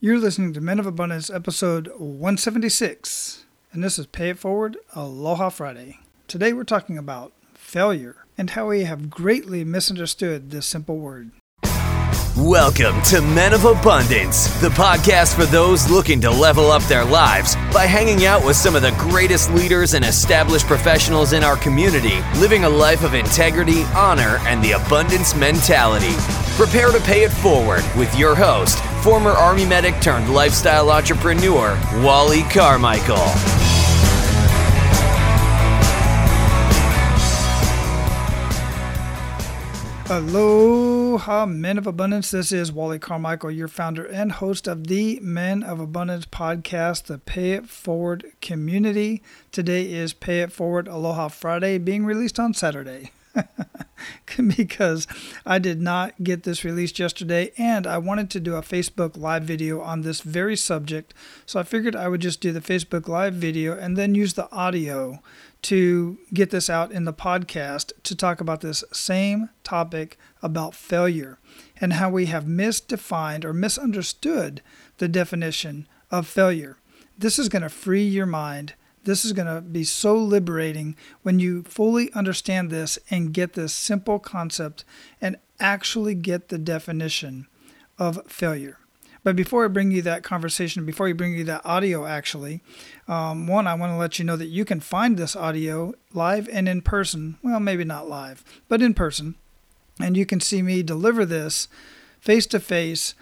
You're listening to Men of Abundance, episode 176, and this is Pay It Forward Aloha Friday. Today we're talking about failure and how we have greatly misunderstood this simple word. Welcome to Men of Abundance, the podcast for those looking to level up their lives by hanging out with some of the greatest leaders and established professionals in our community, living a life of integrity, honor, and the abundance mentality. Prepare to pay it forward with your host, former Army medic turned lifestyle entrepreneur, Wally Carmichael. Aloha, Men of Abundance. This is Wally Carmichael, your founder and host of the Men of Abundance podcast, the Pay It Forward community. Today is Pay It Forward Aloha Friday, being released on Saturday. because I did not get this released yesterday and I wanted to do a Facebook Live video on this very subject. So I figured I would just do the Facebook Live video and then use the audio to get this out in the podcast to talk about this same topic about failure and how we have misdefined or misunderstood the definition of failure. This is going to free your mind. This is going to be so liberating when you fully understand this and get this simple concept and actually get the definition of failure. But before I bring you that conversation, before I bring you that audio, actually, um, one, I want to let you know that you can find this audio live and in person. Well, maybe not live, but in person. And you can see me deliver this face to face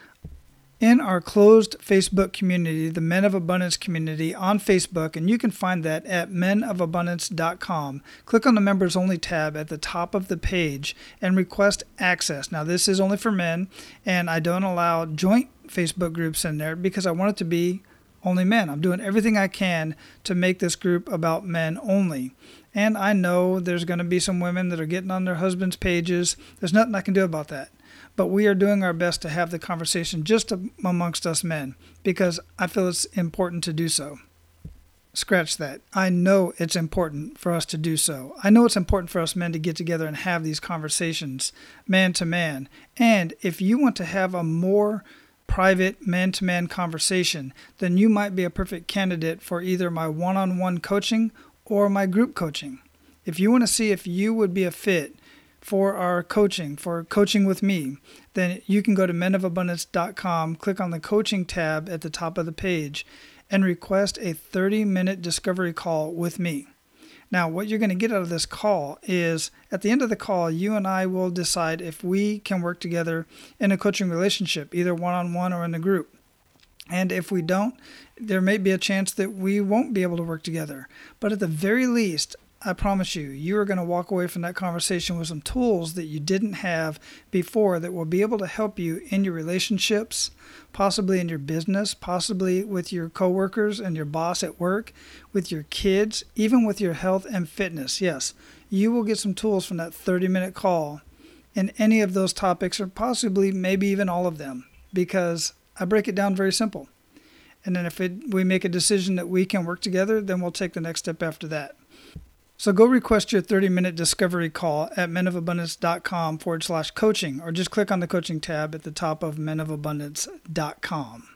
in our closed Facebook community, the Men of Abundance community on Facebook, and you can find that at menofabundance.com. Click on the members only tab at the top of the page and request access. Now, this is only for men, and I don't allow joint Facebook groups in there because I want it to be only men. I'm doing everything I can to make this group about men only. And I know there's going to be some women that are getting on their husbands' pages. There's nothing I can do about that but we are doing our best to have the conversation just amongst us men because I feel it's important to do so. Scratch that. I know it's important for us to do so. I know it's important for us men to get together and have these conversations man to man. And if you want to have a more private man to man conversation, then you might be a perfect candidate for either my one on one coaching or my group coaching. If you want to see if you would be a fit for our coaching, for coaching with me, then you can go to menofabundance.com, click on the coaching tab at the top of the page, and request a 30 minute discovery call with me. Now, what you're going to get out of this call is at the end of the call, you and I will decide if we can work together in a coaching relationship, either one on one or in a group. And if we don't, there may be a chance that we won't be able to work together. But at the very least, I promise you, you are going to walk away from that conversation with some tools that you didn't have before that will be able to help you in your relationships, possibly in your business, possibly with your coworkers and your boss at work, with your kids, even with your health and fitness. Yes, you will get some tools from that 30 minute call in any of those topics, or possibly maybe even all of them, because I break it down very simple. And then if it, we make a decision that we can work together, then we'll take the next step after that. So go request your 30 minute discovery call at menofabundance.com forward slash coaching, or just click on the coaching tab at the top of menofabundance.com.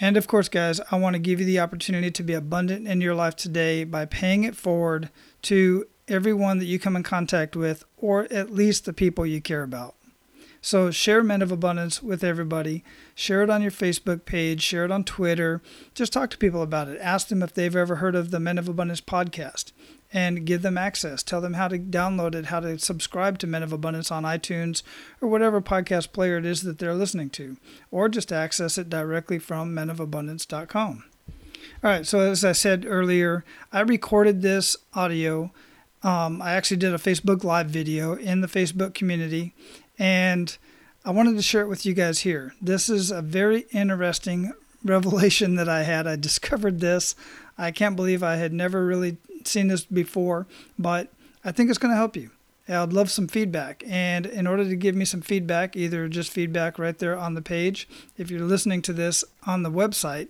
And of course, guys, I want to give you the opportunity to be abundant in your life today by paying it forward to everyone that you come in contact with, or at least the people you care about. So share Men of Abundance with everybody. Share it on your Facebook page, share it on Twitter. Just talk to people about it. Ask them if they've ever heard of the Men of Abundance podcast and give them access. Tell them how to download it, how to subscribe to Men of Abundance on iTunes or whatever podcast player it is that they're listening to, or just access it directly from menofabundance.com. All right, so as I said earlier, I recorded this audio. Um, I actually did a Facebook Live video in the Facebook community, and I wanted to share it with you guys here. This is a very interesting revelation that I had. I discovered this. I can't believe I had never really seen this before, but I think it's going to help you. I'd love some feedback. And in order to give me some feedback, either just feedback right there on the page, if you're listening to this on the website,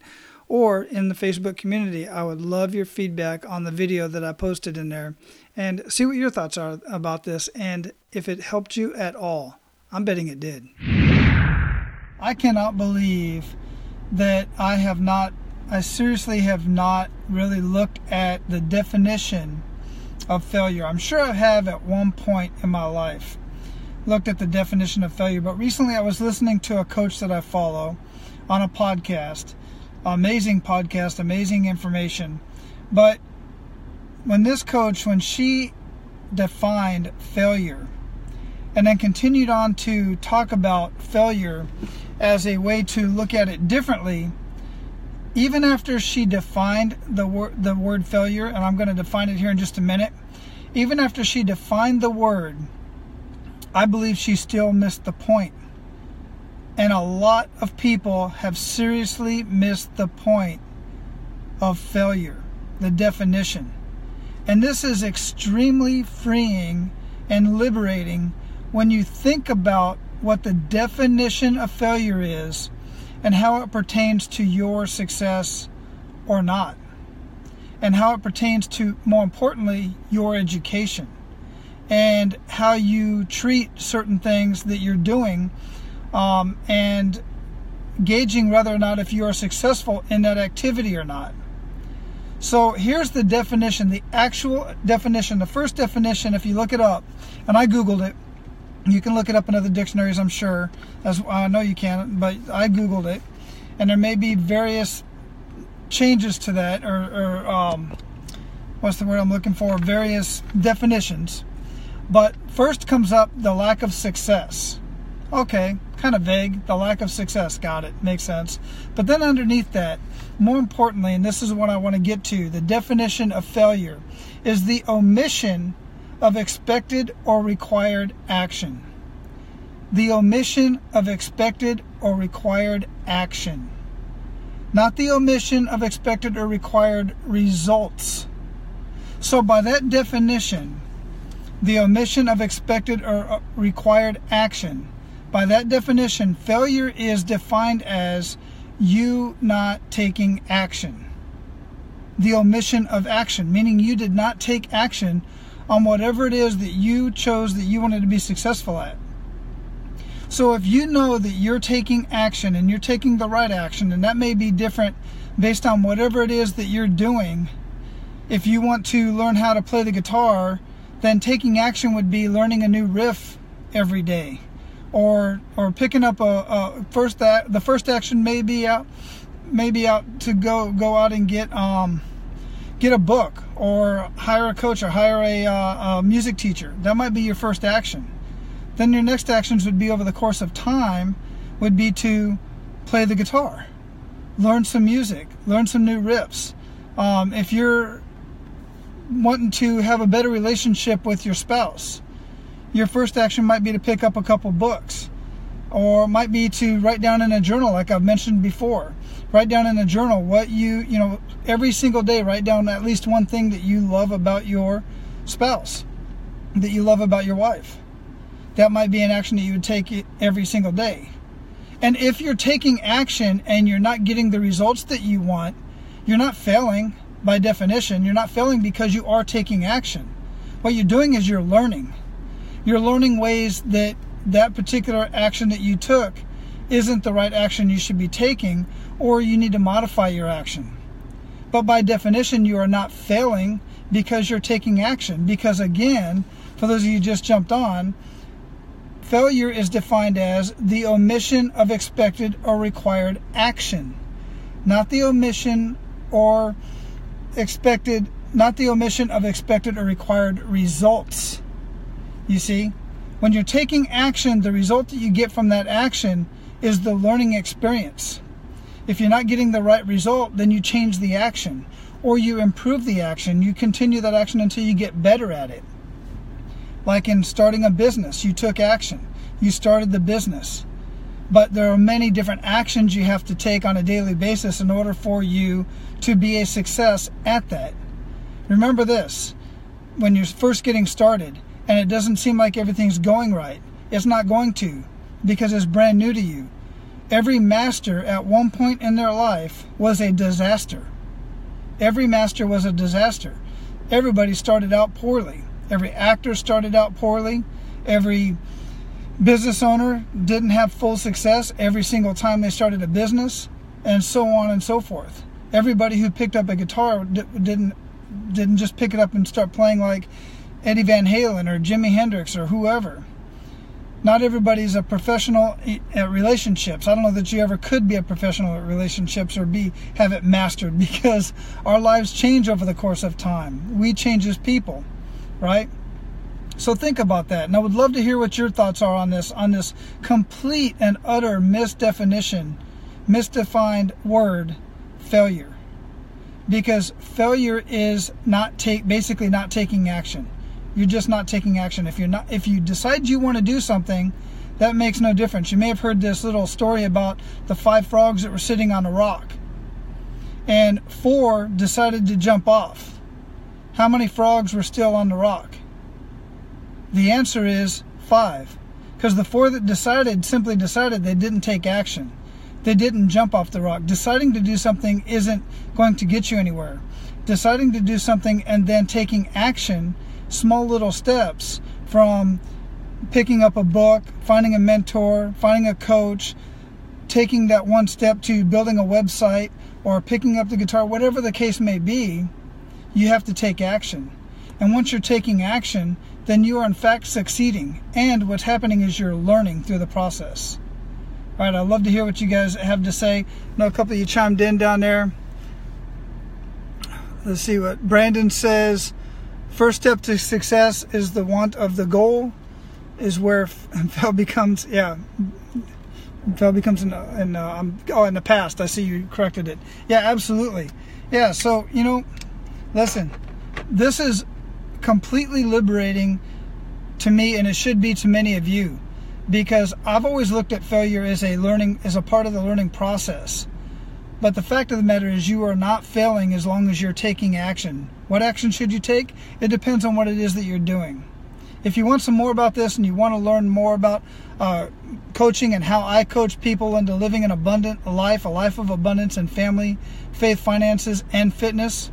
or in the Facebook community, I would love your feedback on the video that I posted in there and see what your thoughts are about this and if it helped you at all. I'm betting it did. I cannot believe that I have not, I seriously have not really looked at the definition of failure. I'm sure I have at one point in my life looked at the definition of failure, but recently I was listening to a coach that I follow on a podcast. Amazing podcast, amazing information. But when this coach, when she defined failure and then continued on to talk about failure as a way to look at it differently, even after she defined the word the word failure, and I'm going to define it here in just a minute, even after she defined the word, I believe she still missed the. And a lot of people have seriously missed the point of failure, the definition. And this is extremely freeing and liberating when you think about what the definition of failure is and how it pertains to your success or not, and how it pertains to, more importantly, your education and how you treat certain things that you're doing um, and gauging whether or not if you are successful in that activity or not. So here's the definition, the actual definition, the first definition, if you look it up, and I Googled it, you can look it up in other dictionaries, I'm sure. As I know you can, but I Googled it, and there may be various changes to that, or, or um, what's the word I'm looking for? Various definitions. But first comes up the lack of success. Okay, kind of vague. The lack of success. Got it. Makes sense. But then underneath that, more importantly, and this is what I want to get to, the definition of failure is the omission of expected or required action. The omission of expected or required action. Not the omission of expected or required results. So, by that definition, the omission of expected or uh, required action. By that definition, failure is defined as you not taking action. The omission of action, meaning you did not take action on whatever it is that you chose that you wanted to be successful at. So if you know that you're taking action and you're taking the right action, and that may be different based on whatever it is that you're doing, if you want to learn how to play the guitar, then taking action would be learning a new riff every day or or picking up a, a first that the first action may be out maybe out to go go out and get um get a book or hire a coach or hire a, uh, a music teacher that might be your first action then your next actions would be over the course of time would be to play the guitar learn some music learn some new riffs um, if you're wanting to have a better relationship with your spouse. Your first action might be to pick up a couple books, or might be to write down in a journal, like I've mentioned before. Write down in a journal what you, you know, every single day, write down at least one thing that you love about your spouse, that you love about your wife. That might be an action that you would take every single day. And if you're taking action and you're not getting the results that you want, you're not failing by definition, you're not failing because you are taking action. What you're doing is you're learning. You're learning ways that that particular action that you took isn't the right action you should be taking, or you need to modify your action. But by definition, you are not failing because you're taking action. Because again, for those of you just jumped on, failure is defined as the omission of expected or required action, not the omission or expected, not the omission of expected or required results. You see, when you're taking action, the result that you get from that action is the learning experience. If you're not getting the right result, then you change the action or you improve the action. You continue that action until you get better at it. Like in starting a business, you took action, you started the business but there are many different actions you have to take on a daily basis in order for you to be a success at that. Remember this when you're first getting started and it doesn't seem like everything's going right, it's not going to because it's brand new to you. Every master at one point in their life was a disaster. Every master was a disaster. Everybody started out poorly. Every actor started out poorly. Every business owner didn't have full success every single time they started a business. and so on and so forth. Everybody who picked up a guitar didn't didn't just pick it up and start playing like Eddie Van Halen or Jimi Hendrix or whoever. Not everybody's a professional eh, at relationships. I don't know that you ever could be a professional at relationships or be have it mastered because our lives change over the course of time. We change as people, right? So think about that. And I would love to hear what your thoughts are on this on this complete and utter misdefinition, misdefined word failure. Because failure is not take basically not taking action. You're just not taking action. If you're not if you decide you want to do something, that makes no difference. You may have heard this little story about the five frogs that were sitting on a rock. And four decided to jump off. How many frogs were still on the rock? The answer is five. Because the four that decided simply decided they didn't take action. They didn't jump off the rock. Deciding to do something isn't going to get you anywhere. Deciding to do something and then taking action, small little steps from picking up a book, finding a mentor, finding a coach, taking that one step to building a website or picking up the guitar, whatever the case may be, you have to take action. And once you're taking action, then you are in fact succeeding. And what's happening is you're learning through the process. All right, I'd love to hear what you guys have to say. I know a couple of you chimed in down there. Let's see what Brandon says. First step to success is the want of the goal, is where fail becomes, yeah, fail becomes in, in uh, um, oh, in the past. I see you corrected it. Yeah, absolutely. Yeah, so, you know, listen, this is completely liberating to me, and it should be to many of you because I've always looked at failure as a learning as a part of the learning process. But the fact of the matter is you are not failing as long as you're taking action. What action should you take? It depends on what it is that you're doing. If you want some more about this and you want to learn more about uh, coaching and how I coach people into living an abundant life, a life of abundance and family, faith, finances, and fitness,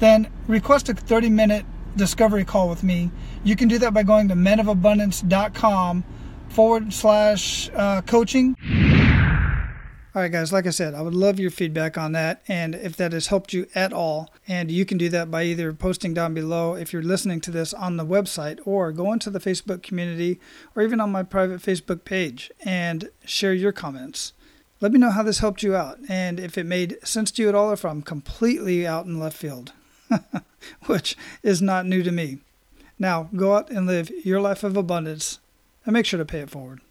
then request a 30 minute discovery call with me. You can do that by going to menofabundance.com forward slash uh, coaching. All right, guys, like I said, I would love your feedback on that. And if that has helped you at all, and you can do that by either posting down below if you're listening to this on the website, or go into the Facebook community, or even on my private Facebook page and share your comments. Let me know how this helped you out, and if it made sense to you at all, or if I'm completely out in left field, which is not new to me. Now, go out and live your life of abundance and make sure to pay it forward.